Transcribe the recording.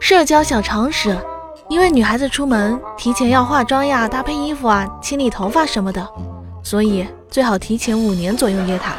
社交小常识因为女孩子出门提前要化妆呀搭配衣服啊清理头发什么的所以最好提前五年左右约她。